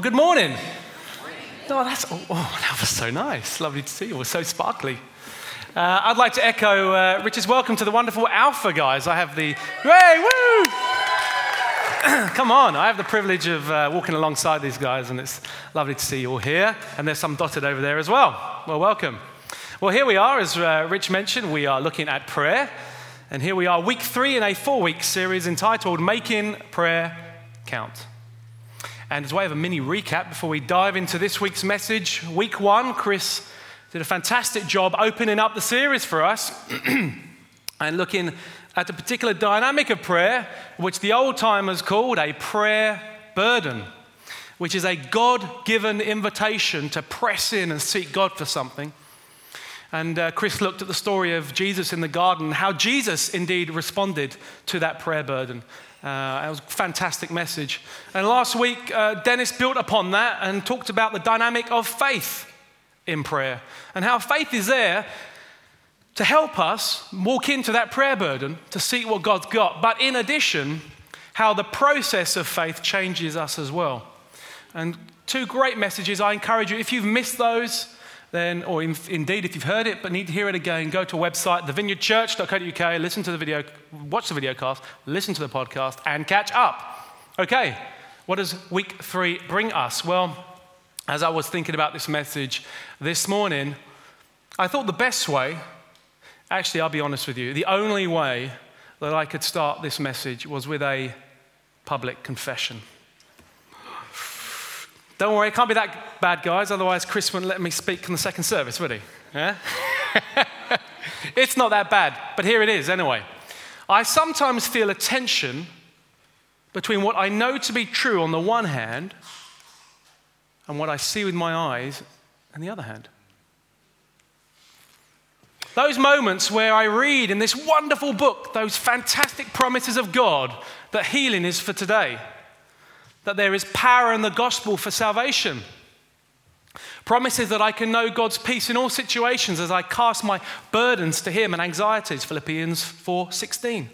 Well, good morning. Oh, that's, oh, oh, that was so nice. Lovely to see you. Was so sparkly. Uh, I'd like to echo uh, Richard's welcome to the wonderful Alpha guys. I have the, hey, woo! Come on, I have the privilege of uh, walking alongside these guys, and it's lovely to see you all here. And there's some dotted over there as well. Well, welcome. Well, here we are, as uh, Rich mentioned, we are looking at prayer. And here we are, week three in a four week series entitled Making Prayer Count. And as way of a mini recap before we dive into this week's message, week one, Chris did a fantastic job opening up the series for us and looking at the particular dynamic of prayer, which the old timers called a prayer burden, which is a God given invitation to press in and seek God for something. And uh, Chris looked at the story of Jesus in the garden, how Jesus indeed responded to that prayer burden. Uh, it was a fantastic message. And last week, uh, Dennis built upon that and talked about the dynamic of faith in prayer and how faith is there to help us walk into that prayer burden to see what God's got. But in addition, how the process of faith changes us as well. And two great messages. I encourage you, if you've missed those, then, or in, indeed, if you've heard it but need to hear it again, go to a website, thevineyardchurch.co.uk, listen to the video, watch the video cast, listen to the podcast, and catch up. Okay, what does week three bring us? Well, as I was thinking about this message this morning, I thought the best way, actually, I'll be honest with you, the only way that I could start this message was with a public confession. Don't worry, it can't be that bad, guys. Otherwise, Chris wouldn't let me speak in the second service, would he? Yeah? it's not that bad, but here it is anyway. I sometimes feel a tension between what I know to be true on the one hand and what I see with my eyes on the other hand. Those moments where I read in this wonderful book those fantastic promises of God that healing is for today that there is power in the gospel for salvation. Promises that I can know God's peace in all situations as I cast my burdens to him and anxieties, Philippians 4:16.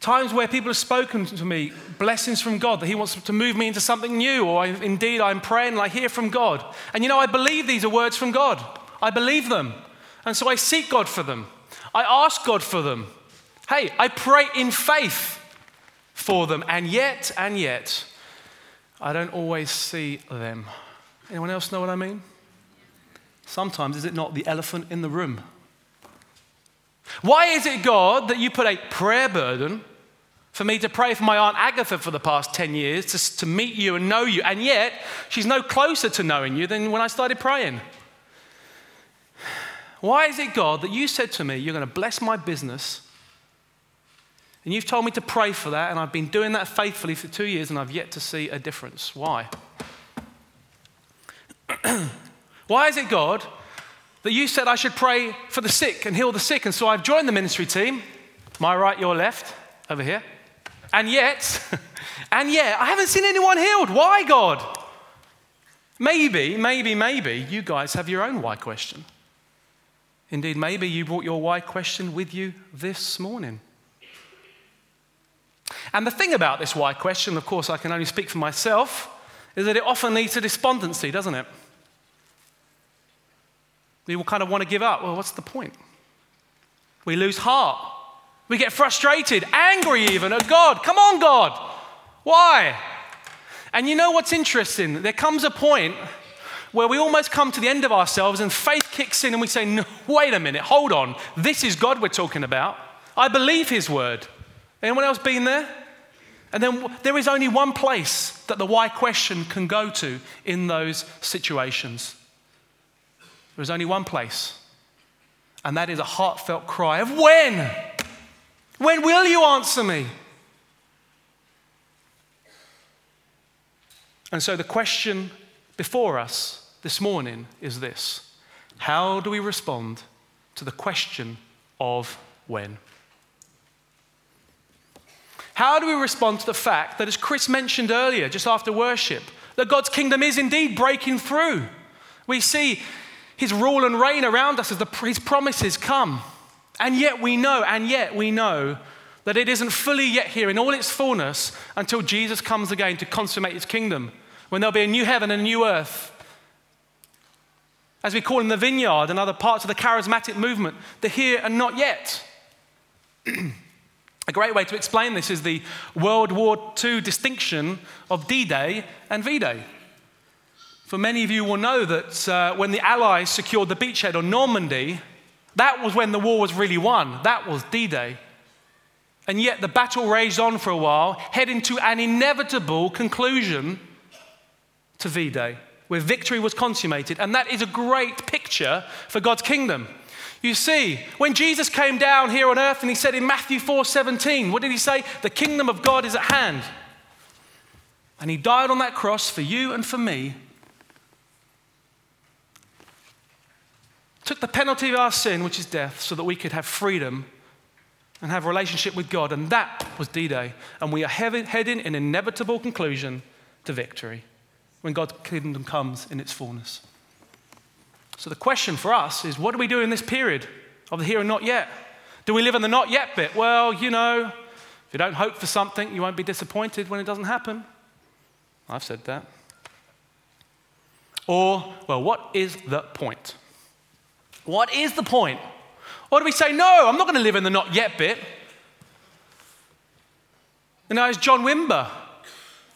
Times where people have spoken to me, blessings from God, that He wants to move me into something new, or I, indeed I'm praying and I hear from God. And you know, I believe these are words from God. I believe them. And so I seek God for them. I ask God for them. Hey, I pray in faith for them. And yet, and yet, I don't always see them. Anyone else know what I mean? Sometimes is it not the elephant in the room? Why is it, God, that you put a prayer burden for me to pray for my Aunt Agatha for the past 10 years, to, to meet you and know you, and yet she's no closer to knowing you than when I started praying? Why is it, God, that you said to me, You're going to bless my business and you've told me to pray for that, and I've been doing that faithfully for two years, and I've yet to see a difference. Why? Why is it, God, that you said I should pray for the sick and heal the sick? And so I've joined the ministry team, my right, your left, over here. And yet, and yet, I haven't seen anyone healed. Why, God? Maybe, maybe, maybe you guys have your own why question. Indeed, maybe you brought your why question with you this morning. And the thing about this why question, of course, I can only speak for myself, is that it often leads to despondency, doesn't it? We will kind of want to give up. Well, what's the point? We lose heart. We get frustrated, angry even at God. Come on, God. Why? And you know what's interesting? There comes a point where we almost come to the end of ourselves and faith kicks in and we say, no, wait a minute, hold on. This is God we're talking about. I believe His word. Anyone else been there? And then there is only one place that the why question can go to in those situations. There is only one place, and that is a heartfelt cry of when? When will you answer me? And so the question before us this morning is this How do we respond to the question of when? How do we respond to the fact that, as Chris mentioned earlier, just after worship, that God's kingdom is indeed breaking through? We see his rule and reign around us as the, his promises come. And yet we know, and yet we know that it isn't fully yet here in all its fullness until Jesus comes again to consummate his kingdom. when there'll be a new heaven and a new earth. As we call in the vineyard and other parts of the charismatic movement, the here and not yet. a great way to explain this is the World War II distinction of D Day and V Day. For many of you will know that uh, when the Allies secured the beachhead on Normandy, that was when the war was really won. That was D Day. And yet the battle raged on for a while, heading to an inevitable conclusion to V Day, where victory was consummated. And that is a great picture for God's kingdom. You see, when Jesus came down here on earth and he said in Matthew 4 17, what did he say? The kingdom of God is at hand. And he died on that cross for you and for me took the penalty of our sin, which is death, so that we could have freedom and have a relationship with God. And that was D Day. And we are heading in an inevitable conclusion to victory when God's kingdom comes in its fullness. So the question for us is what do we do in this period of the here and not yet? Do we live in the not yet bit? Well, you know, if you don't hope for something, you won't be disappointed when it doesn't happen. I've said that. Or, well, what is the point? What is the point? Or do we say, no, I'm not going to live in the not yet bit? You know, as John Wimber,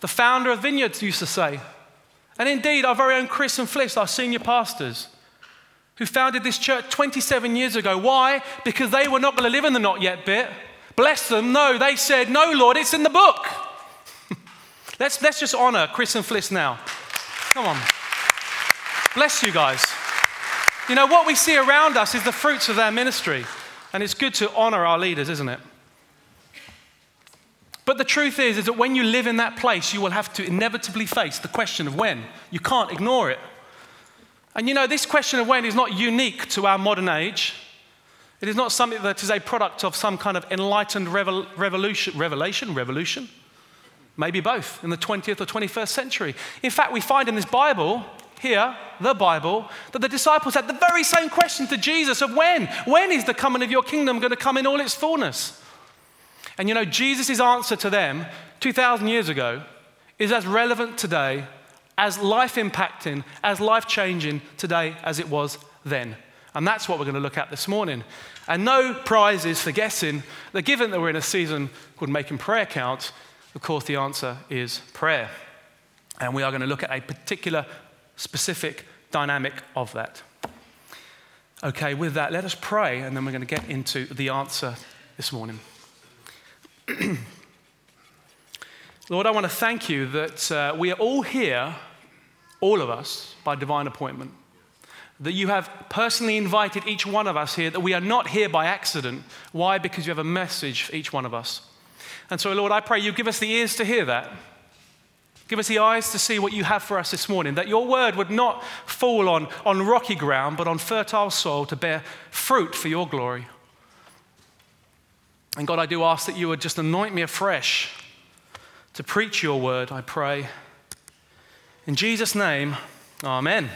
the founder of Vineyards, used to say, and indeed our very own Chris and Fliss, our senior pastors, who founded this church 27 years ago. Why? Because they were not going to live in the not yet bit. Bless them. No, they said, No, Lord, it's in the book. let's, let's just honor Chris and Fliss now. Come on. Bless you guys. You know, what we see around us is the fruits of their ministry. And it's good to honor our leaders, isn't it? But the truth is, is that when you live in that place, you will have to inevitably face the question of when. You can't ignore it. And you know, this question of when is not unique to our modern age. It is not something that is a product of some kind of enlightened revolution, revelation, revolution. Maybe both in the 20th or 21st century. In fact, we find in this Bible here, the Bible, that the disciples had the very same question to Jesus of when? When is the coming of your kingdom going to come in all its fullness? And you know, Jesus' answer to them 2,000 years ago is as relevant today, as life impacting, as life changing today as it was then. And that's what we're going to look at this morning. And no prizes for guessing that given that we're in a season called Making Prayer Count, of course, the answer is prayer. And we are going to look at a particular specific dynamic of that. Okay, with that, let us pray, and then we're going to get into the answer this morning. Lord, I want to thank you that uh, we are all here, all of us, by divine appointment. That you have personally invited each one of us here, that we are not here by accident. Why? Because you have a message for each one of us. And so, Lord, I pray you give us the ears to hear that Give us the eyes to see what you have for us this morning, that your word would not fall on, on rocky ground, but on fertile soil to bear fruit for your glory. And God, I do ask that you would just anoint me afresh to preach your word, I pray. In Jesus' name, amen.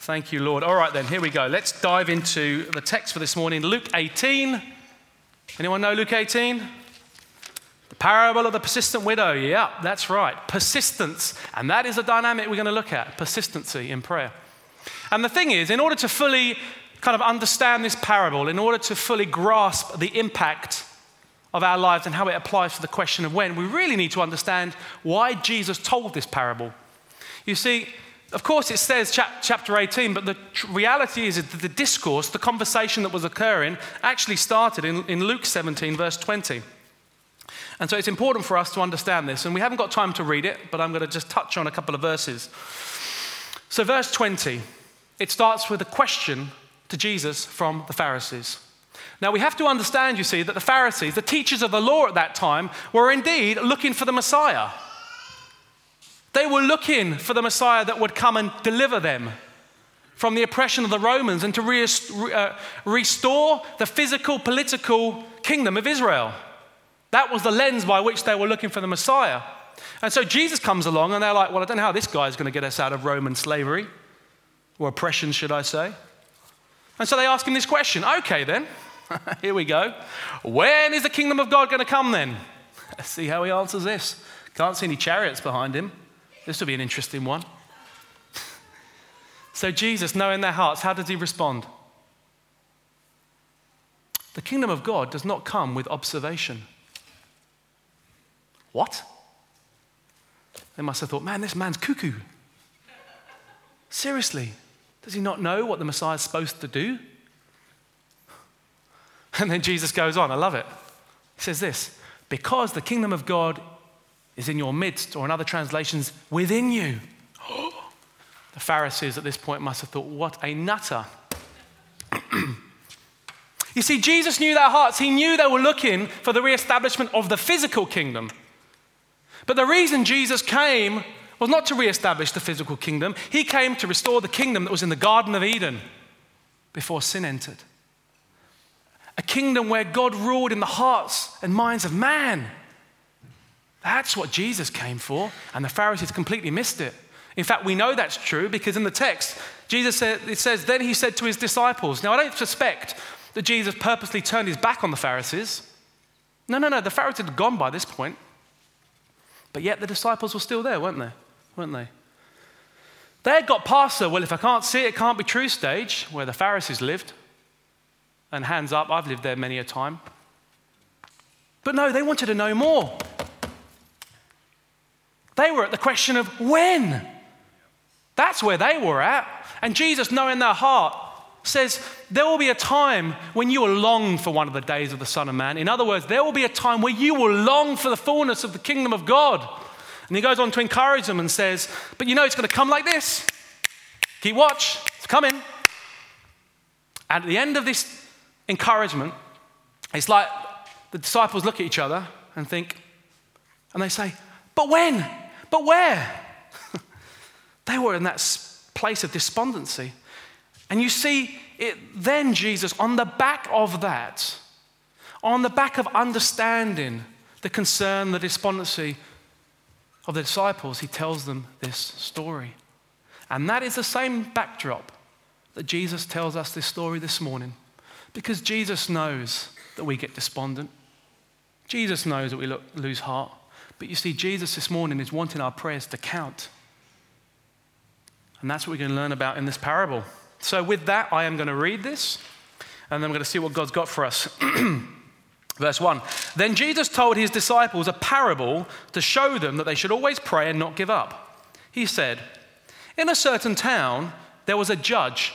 Thank you, Lord. All right, then, here we go. Let's dive into the text for this morning Luke 18. Anyone know Luke 18? The Parable of the persistent widow. Yeah, that's right. Persistence. And that is a dynamic we're going to look at persistency in prayer. And the thing is, in order to fully kind of understand this parable, in order to fully grasp the impact of our lives and how it applies to the question of when, we really need to understand why Jesus told this parable. You see, of course, it says chapter 18, but the reality is that the discourse, the conversation that was occurring, actually started in, in Luke 17, verse 20. And so it's important for us to understand this. And we haven't got time to read it, but I'm going to just touch on a couple of verses. So, verse 20, it starts with a question to Jesus from the Pharisees. Now, we have to understand, you see, that the Pharisees, the teachers of the law at that time, were indeed looking for the Messiah. They were looking for the Messiah that would come and deliver them from the oppression of the Romans and to re- uh, restore the physical, political kingdom of Israel. That was the lens by which they were looking for the Messiah. And so Jesus comes along and they're like, well, I don't know how this guy is going to get us out of Roman slavery, or oppression, should I say. And so they ask him this question okay, then, here we go. When is the kingdom of God going to come then? Let's see how he answers this. Can't see any chariots behind him. This will be an interesting one. so, Jesus, knowing their hearts, how does he respond? The kingdom of God does not come with observation. What? They must have thought, man, this man's cuckoo. Seriously, does he not know what the Messiah is supposed to do? And then Jesus goes on, I love it. He says this because the kingdom of God is in your midst, or in other translations, within you. the Pharisees at this point must have thought, what a nutter. you see, Jesus knew their hearts. He knew they were looking for the reestablishment of the physical kingdom. But the reason Jesus came was not to reestablish the physical kingdom, He came to restore the kingdom that was in the Garden of Eden before sin entered. A kingdom where God ruled in the hearts and minds of man. That's what Jesus came for, and the Pharisees completely missed it. In fact, we know that's true because in the text, Jesus said, it says, Then he said to his disciples. Now, I don't suspect that Jesus purposely turned his back on the Pharisees. No, no, no, the Pharisees had gone by this point. But yet the disciples were still there, weren't they? Weren't they? They had got past the, well, if I can't see it, it can't be true stage where the Pharisees lived. And hands up, I've lived there many a time. But no, they wanted to know more. They were at the question of when. That's where they were at. And Jesus, knowing their heart, says, There will be a time when you will long for one of the days of the Son of Man. In other words, there will be a time where you will long for the fullness of the kingdom of God. And he goes on to encourage them and says, But you know, it's going to come like this. Keep watch, it's coming. And at the end of this encouragement, it's like the disciples look at each other and think, and they say, But when? But where? they were in that place of despondency. And you see it then, Jesus, on the back of that, on the back of understanding the concern, the despondency of the disciples, he tells them this story. And that is the same backdrop that Jesus tells us this story this morning. Because Jesus knows that we get despondent. Jesus knows that we look, lose heart. But you see, Jesus this morning is wanting our prayers to count. And that's what we're going to learn about in this parable. So, with that, I am going to read this, and then I'm going to see what God's got for us. Verse 1 Then Jesus told his disciples a parable to show them that they should always pray and not give up. He said, In a certain town, there was a judge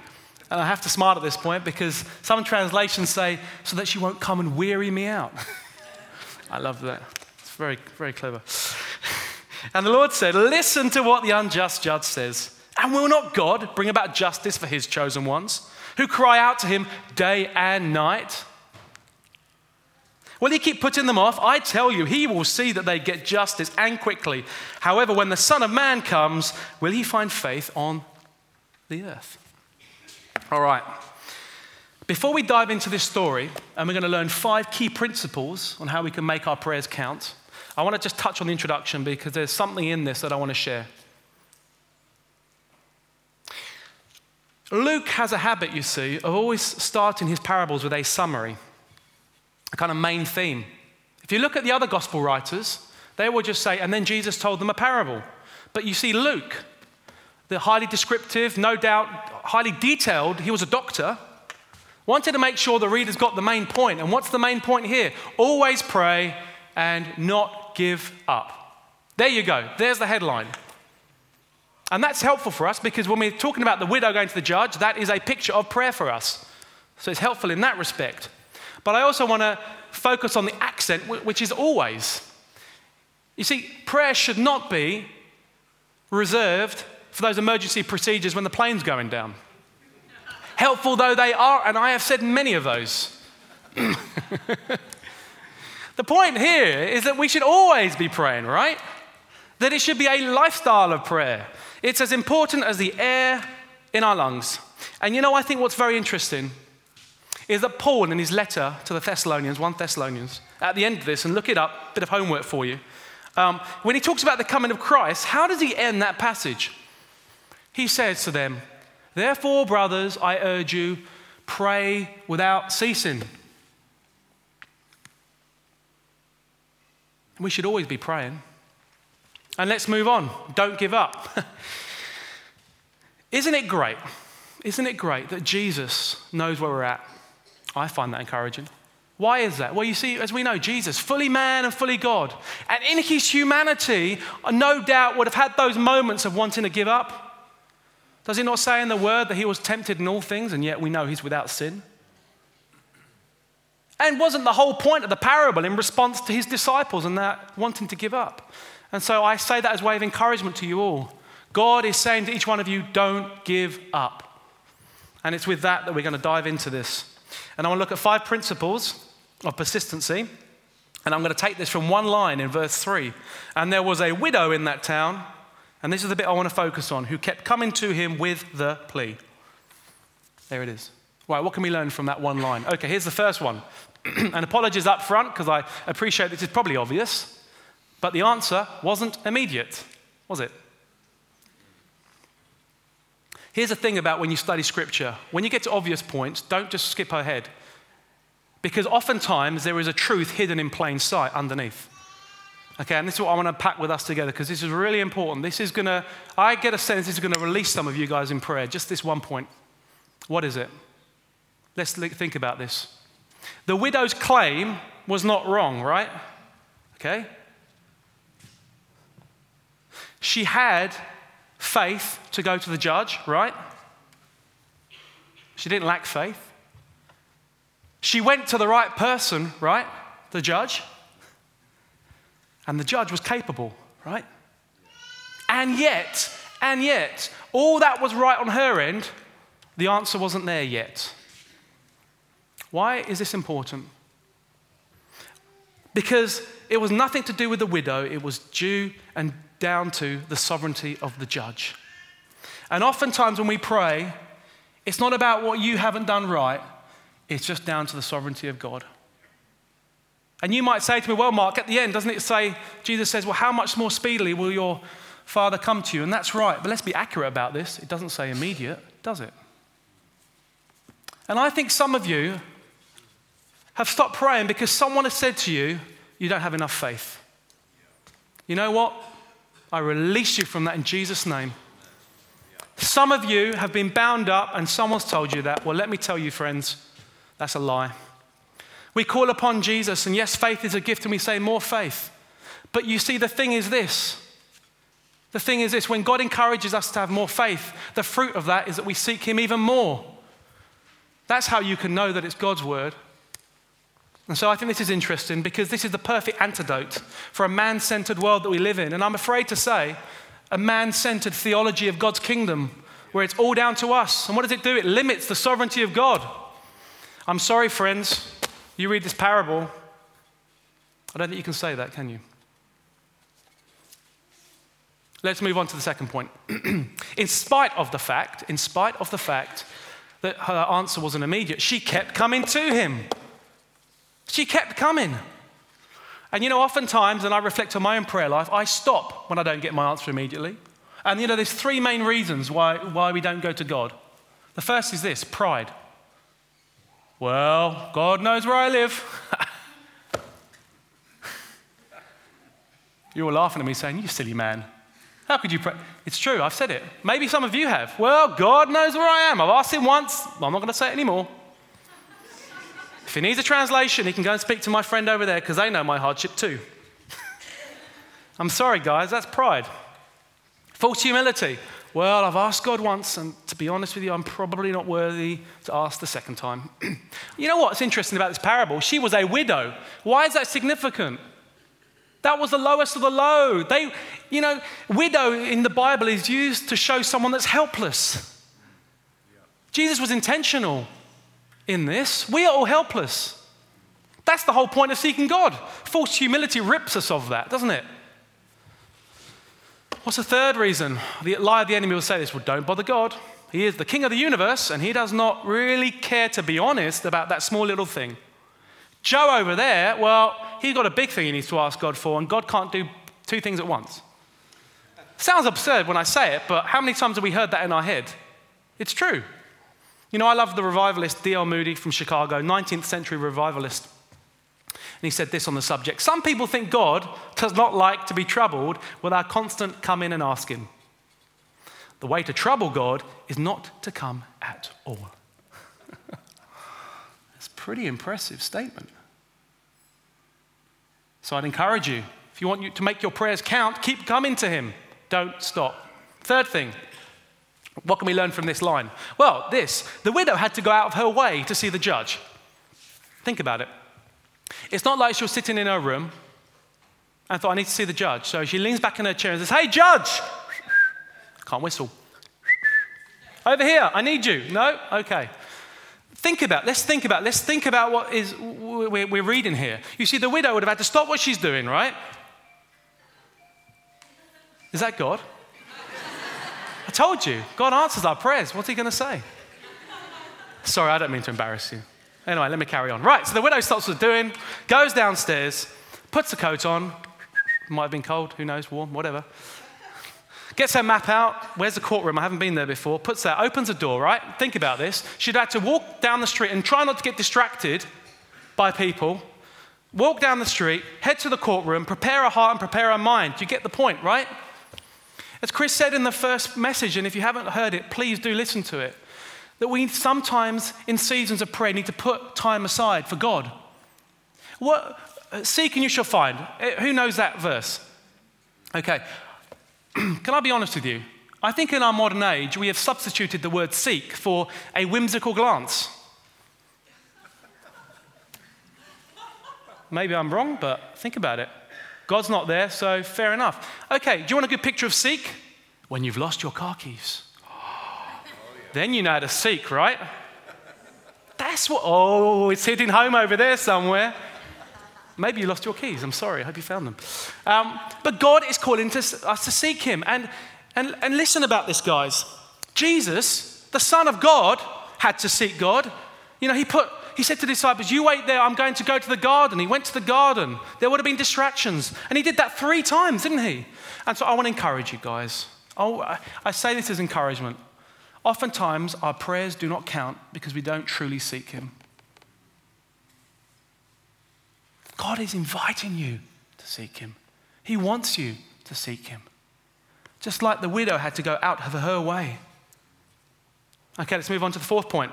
And I have to smile at this point because some translations say, so that she won't come and weary me out. I love that. It's very, very clever. and the Lord said, Listen to what the unjust judge says. And will not God bring about justice for his chosen ones who cry out to him day and night? Will he keep putting them off? I tell you, he will see that they get justice and quickly. However, when the Son of Man comes, will he find faith on the earth? All right. Before we dive into this story, and we're going to learn five key principles on how we can make our prayers count, I want to just touch on the introduction because there's something in this that I want to share. Luke has a habit, you see, of always starting his parables with a summary, a kind of main theme. If you look at the other gospel writers, they will just say, and then Jesus told them a parable. But you see, Luke, the highly descriptive, no doubt highly detailed, he was a doctor, wanted to make sure the readers got the main point. And what's the main point here? Always pray and not give up. There you go. There's the headline. And that's helpful for us because when we're talking about the widow going to the judge, that is a picture of prayer for us. So it's helpful in that respect. But I also want to focus on the accent, which is always. You see, prayer should not be reserved for those emergency procedures when the plane's going down. Helpful though they are, and I have said many of those. the point here is that we should always be praying, right? That it should be a lifestyle of prayer. It's as important as the air in our lungs. And you know, I think what's very interesting is that Paul, in his letter to the Thessalonians, 1 Thessalonians, at the end of this, and look it up, a bit of homework for you, um, when he talks about the coming of Christ, how does he end that passage? He says to them, Therefore, brothers, I urge you, pray without ceasing. We should always be praying. And let's move on. Don't give up. Isn't it great? Isn't it great that Jesus knows where we're at? I find that encouraging. Why is that? Well, you see, as we know, Jesus, fully man and fully God, and in his humanity, no doubt would have had those moments of wanting to give up. Does he not say in the word that he was tempted in all things, and yet we know he's without sin? And wasn't the whole point of the parable in response to his disciples and that wanting to give up? And so I say that as a way of encouragement to you all. God is saying to each one of you, don't give up. And it's with that that we're going to dive into this. And I want to look at five principles of persistency. And I'm going to take this from one line in verse 3. And there was a widow in that town, and this is the bit I want to focus on, who kept coming to him with the plea. There it is. Right, what can we learn from that one line? Okay, here's the first one. and apologies up front because I appreciate this is probably obvious, but the answer wasn't immediate, was it? Here's the thing about when you study scripture when you get to obvious points, don't just skip ahead. Because oftentimes there is a truth hidden in plain sight underneath. Okay, and this is what I want to pack with us together because this is really important. This is going to, I get a sense this is going to release some of you guys in prayer. Just this one point. What is it? Let's think about this. The widow's claim was not wrong, right? Okay? She had faith to go to the judge, right? She didn't lack faith. She went to the right person, right? The judge. And the judge was capable, right? And yet, and yet, all that was right on her end, the answer wasn't there yet. Why is this important? Because it was nothing to do with the widow, it was due and down to the sovereignty of the judge. And oftentimes when we pray, it's not about what you haven't done right, it's just down to the sovereignty of God. And you might say to me, well, Mark, at the end, doesn't it say, Jesus says, well, how much more speedily will your Father come to you? And that's right, but let's be accurate about this. It doesn't say immediate, does it? And I think some of you have stopped praying because someone has said to you, you don't have enough faith. You know what? I release you from that in Jesus' name. Some of you have been bound up and someone's told you that. Well, let me tell you, friends, that's a lie. We call upon Jesus, and yes, faith is a gift, and we say more faith. But you see, the thing is this the thing is this when God encourages us to have more faith, the fruit of that is that we seek Him even more. That's how you can know that it's God's word. And so I think this is interesting because this is the perfect antidote for a man centered world that we live in. And I'm afraid to say, a man centered theology of God's kingdom where it's all down to us. And what does it do? It limits the sovereignty of God. I'm sorry, friends, you read this parable. I don't think you can say that, can you? Let's move on to the second point. in spite of the fact, in spite of the fact that her answer wasn't immediate, she kept coming to him. She kept coming. And you know, oftentimes, and I reflect on my own prayer life, I stop when I don't get my answer immediately. And you know, there's three main reasons why, why we don't go to God. The first is this pride. Well, God knows where I live. you were laughing at me saying, You silly man. How could you pray? It's true, I've said it. Maybe some of you have. Well, God knows where I am. I've asked him once. I'm not going to say it anymore. If he needs a translation, he can go and speak to my friend over there because they know my hardship too. I'm sorry, guys, that's pride. False humility. Well, I've asked God once, and to be honest with you, I'm probably not worthy to ask the second time. you know what's interesting about this parable? She was a widow. Why is that significant? That was the lowest of the low. They, you know, widow in the Bible is used to show someone that's helpless. Jesus was intentional in this. We are all helpless. That's the whole point of seeking God. False humility rips us of that, doesn't it? What's the third reason? The lie of the enemy will say this well, don't bother God. He is the king of the universe, and he does not really care to be honest about that small little thing. Joe over there, well, he's got a big thing he needs to ask God for, and God can't do two things at once. Sounds absurd when I say it, but how many times have we heard that in our head? It's true. You know, I love the revivalist D.L. Moody from Chicago, 19th century revivalist. And he said this on the subject Some people think God does not like to be troubled with our constant come in and ask Him. The way to trouble God is not to come at all. It's a pretty impressive statement. So I'd encourage you, if you want to make your prayers count, keep coming to Him. Don't stop. Third thing, what can we learn from this line? Well, this the widow had to go out of her way to see the judge. Think about it. It's not like she was sitting in her room and thought, I need to see the judge. So she leans back in her chair and says, Hey, judge! Can't whistle. Over here, I need you. No? Okay. Think about, let's think about, let's think about what is we're reading here. You see, the widow would have had to stop what she's doing, right? Is that God? I told you, God answers our prayers. What's he going to say? Sorry, I don't mean to embarrass you. Anyway, let me carry on. Right, so the widow stops what doing, goes downstairs, puts the coat on. Might have been cold, who knows, warm, whatever. Gets her map out. Where's the courtroom? I haven't been there before. Puts that, opens a door, right? Think about this. She'd had to walk down the street and try not to get distracted by people. Walk down the street, head to the courtroom, prepare her heart and prepare her mind. You get the point, right? As Chris said in the first message, and if you haven't heard it, please do listen to it, that we sometimes in seasons of prayer need to put time aside for God. What, seek and you shall find. Eh, who knows that verse? Okay. Can I be honest with you? I think in our modern age, we have substituted the word seek for a whimsical glance. Maybe I'm wrong, but think about it. God's not there, so fair enough. Okay, do you want a good picture of seek? When you've lost your car keys. Then you know how to seek, right? That's what, oh, it's hitting home over there somewhere. Maybe you lost your keys. I'm sorry. I hope you found them. Um, but God is calling to, us to seek Him. And, and, and listen about this, guys. Jesus, the Son of God, had to seek God. You know, He put he said to the disciples, You wait there, I'm going to go to the garden. He went to the garden. There would have been distractions. And he did that three times, didn't he? And so I want to encourage you guys. Oh, I say this as encouragement. Oftentimes, our prayers do not count because we don't truly seek Him. God is inviting you to seek Him, He wants you to seek Him. Just like the widow had to go out of her way. Okay, let's move on to the fourth point.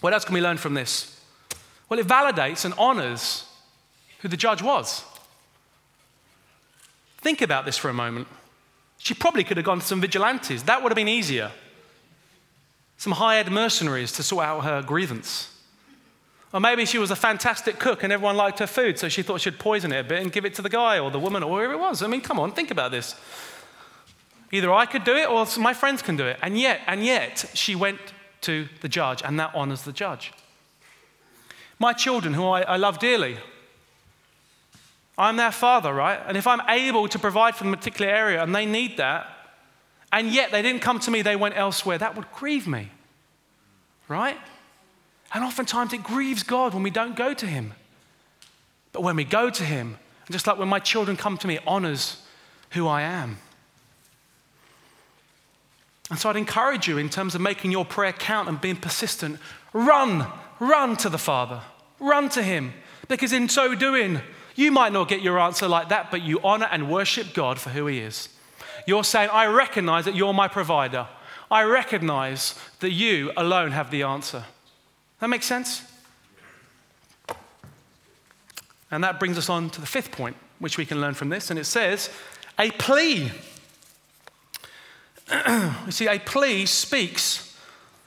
What else can we learn from this? Well, it validates and honors who the judge was. Think about this for a moment. She probably could have gone to some vigilantes. That would have been easier. Some hired mercenaries to sort out her grievance. Or maybe she was a fantastic cook and everyone liked her food, so she thought she'd poison it a bit and give it to the guy or the woman or whoever it was. I mean, come on, think about this. Either I could do it or my friends can do it. And yet, and yet, she went to the judge, and that honors the judge. My children, who I, I love dearly, I'm their father, right? And if I'm able to provide for them a particular area and they need that, and yet they didn't come to me, they went elsewhere, that would grieve me, right? And oftentimes it grieves God when we don't go to Him. But when we go to Him, just like when my children come to me, it honors who I am. And so I'd encourage you in terms of making your prayer count and being persistent, run, run to the Father, run to Him. Because in so doing, you might not get your answer like that, but you honor and worship God for who He is. You're saying, I recognize that you're my provider. I recognize that you alone have the answer. That makes sense? And that brings us on to the fifth point, which we can learn from this. And it says, a plea. you see, a plea speaks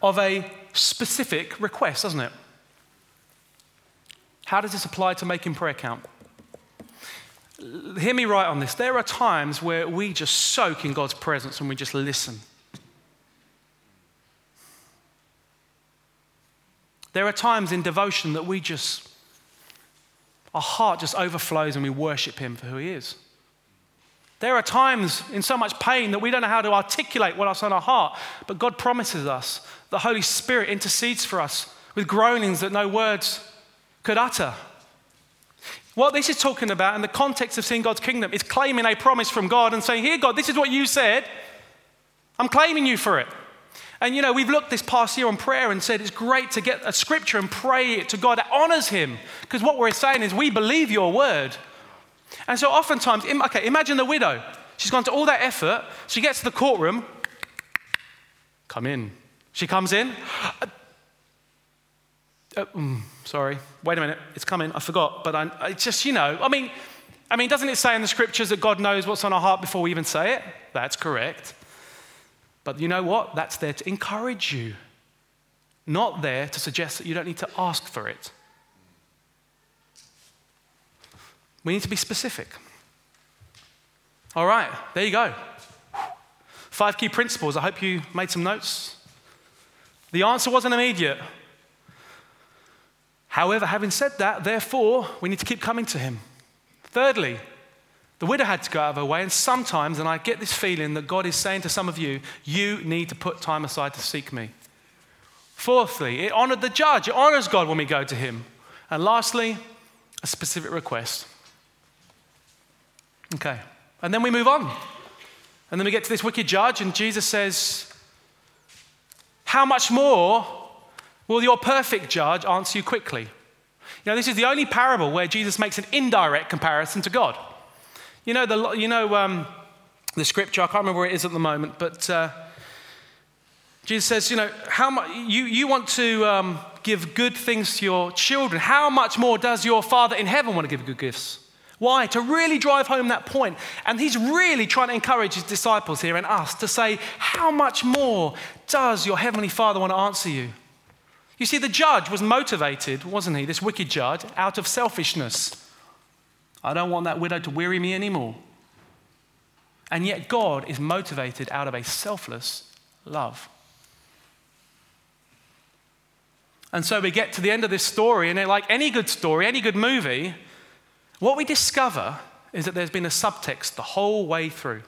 of a specific request, doesn't it? How does this apply to making prayer count? Hear me right on this. There are times where we just soak in God's presence and we just listen. There are times in devotion that we just, our heart just overflows and we worship Him for who He is. There are times in so much pain that we don't know how to articulate what's on our heart, but God promises us the Holy Spirit intercedes for us with groanings that no words could utter. What this is talking about in the context of seeing God's kingdom is claiming a promise from God and saying, Here, God, this is what you said. I'm claiming you for it. And you know, we've looked this past year on prayer and said it's great to get a scripture and pray it to God that honors Him. Because what we're saying is, we believe your word. And so oftentimes, okay, imagine the widow. She's gone to all that effort. She gets to the courtroom. Come in. She comes in. Uh, uh, mm, sorry, wait a minute. It's coming. I forgot. But I, I just, you know, I mean, I mean, doesn't it say in the scriptures that God knows what's on our heart before we even say it? That's correct. But you know what? That's there to encourage you, not there to suggest that you don't need to ask for it. We need to be specific. All right, there you go. Five key principles. I hope you made some notes. The answer wasn't immediate. However, having said that, therefore, we need to keep coming to him. Thirdly, the widow had to go out of her way, and sometimes, and I get this feeling that God is saying to some of you, you need to put time aside to seek me. Fourthly, it honored the judge. It honors God when we go to him. And lastly, a specific request. Okay. And then we move on. And then we get to this wicked judge, and Jesus says, How much more will your perfect judge answer you quickly? You know, this is the only parable where Jesus makes an indirect comparison to God. You know, the, you know um, the scripture, I can't remember where it is at the moment, but uh, Jesus says, You know, how much, you, you want to um, give good things to your children. How much more does your Father in heaven want to give good gifts? Why? To really drive home that point. And he's really trying to encourage his disciples here and us to say, How much more does your heavenly Father want to answer you? You see, the judge was motivated, wasn't he, this wicked judge, out of selfishness. I don't want that widow to weary me anymore. And yet, God is motivated out of a selfless love. And so we get to the end of this story, and like any good story, any good movie, what we discover is that there's been a subtext the whole way through.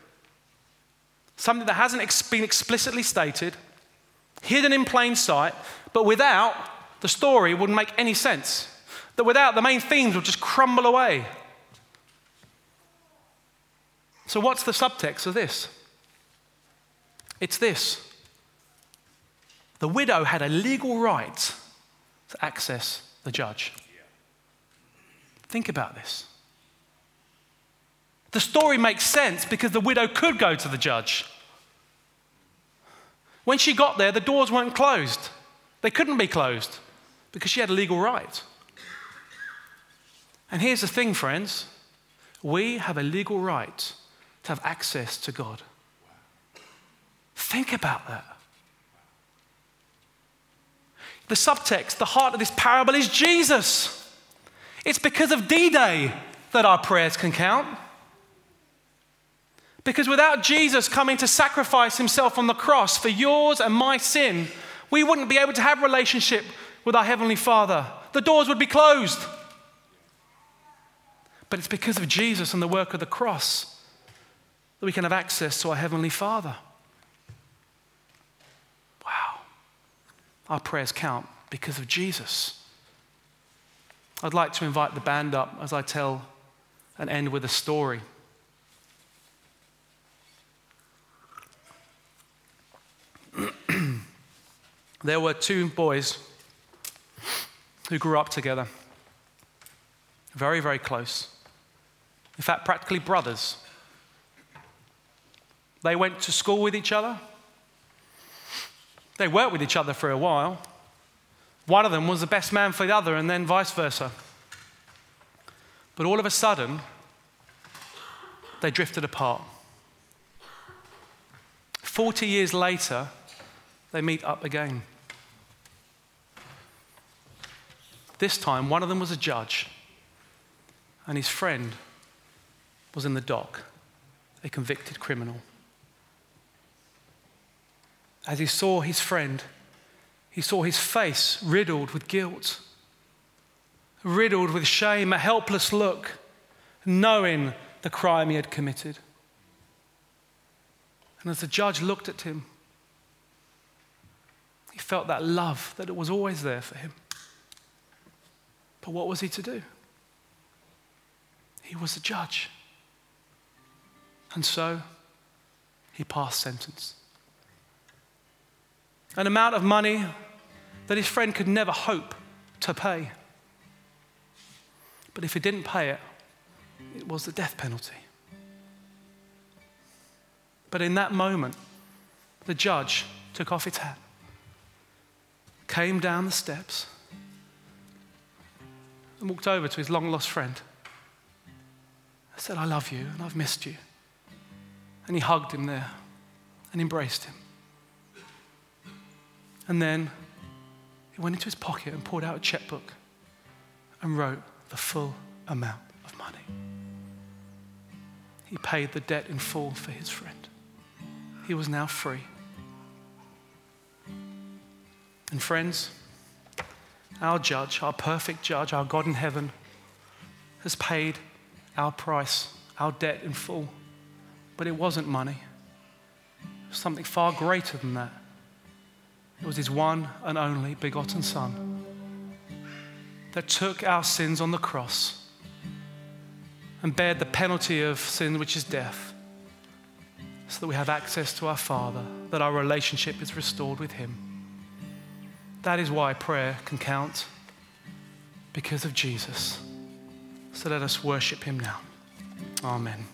Something that hasn't been explicitly stated, hidden in plain sight, but without the story wouldn't make any sense. That without the main themes would just crumble away. So, what's the subtext of this? It's this the widow had a legal right to access the judge. Think about this. The story makes sense because the widow could go to the judge. When she got there, the doors weren't closed. They couldn't be closed because she had a legal right. And here's the thing, friends we have a legal right to have access to God. Think about that. The subtext, the heart of this parable is Jesus. It's because of D Day that our prayers can count. Because without Jesus coming to sacrifice himself on the cross for yours and my sin, we wouldn't be able to have relationship with our heavenly Father. The doors would be closed. But it's because of Jesus and the work of the cross that we can have access to our heavenly Father. Wow. Our prayers count because of Jesus. I'd like to invite the band up as I tell and end with a story. There were two boys who grew up together, very, very close. In fact, practically brothers. They went to school with each other. They worked with each other for a while. One of them was the best man for the other, and then vice versa. But all of a sudden, they drifted apart. 40 years later, they meet up again. This time, one of them was a judge, and his friend was in the dock, a convicted criminal. As he saw his friend, he saw his face riddled with guilt, riddled with shame, a helpless look, knowing the crime he had committed. And as the judge looked at him, he felt that love that was always there for him. But what was he to do? He was the judge. And so he passed sentence. An amount of money that his friend could never hope to pay. But if he didn't pay it, it was the death penalty. But in that moment, the judge took off his hat, came down the steps, and walked over to his long lost friend. I said, I love you and I've missed you. And he hugged him there and embraced him. And then he went into his pocket and pulled out a checkbook and wrote the full amount of money. He paid the debt in full for his friend. He was now free. And friends, our judge, our perfect judge, our God in heaven, has paid our price, our debt in full. But it wasn't money, it was something far greater than that. It was his one and only begotten Son that took our sins on the cross and bared the penalty of sin, which is death, so that we have access to our Father, that our relationship is restored with Him. That is why prayer can count because of Jesus. So let us worship Him now. Amen.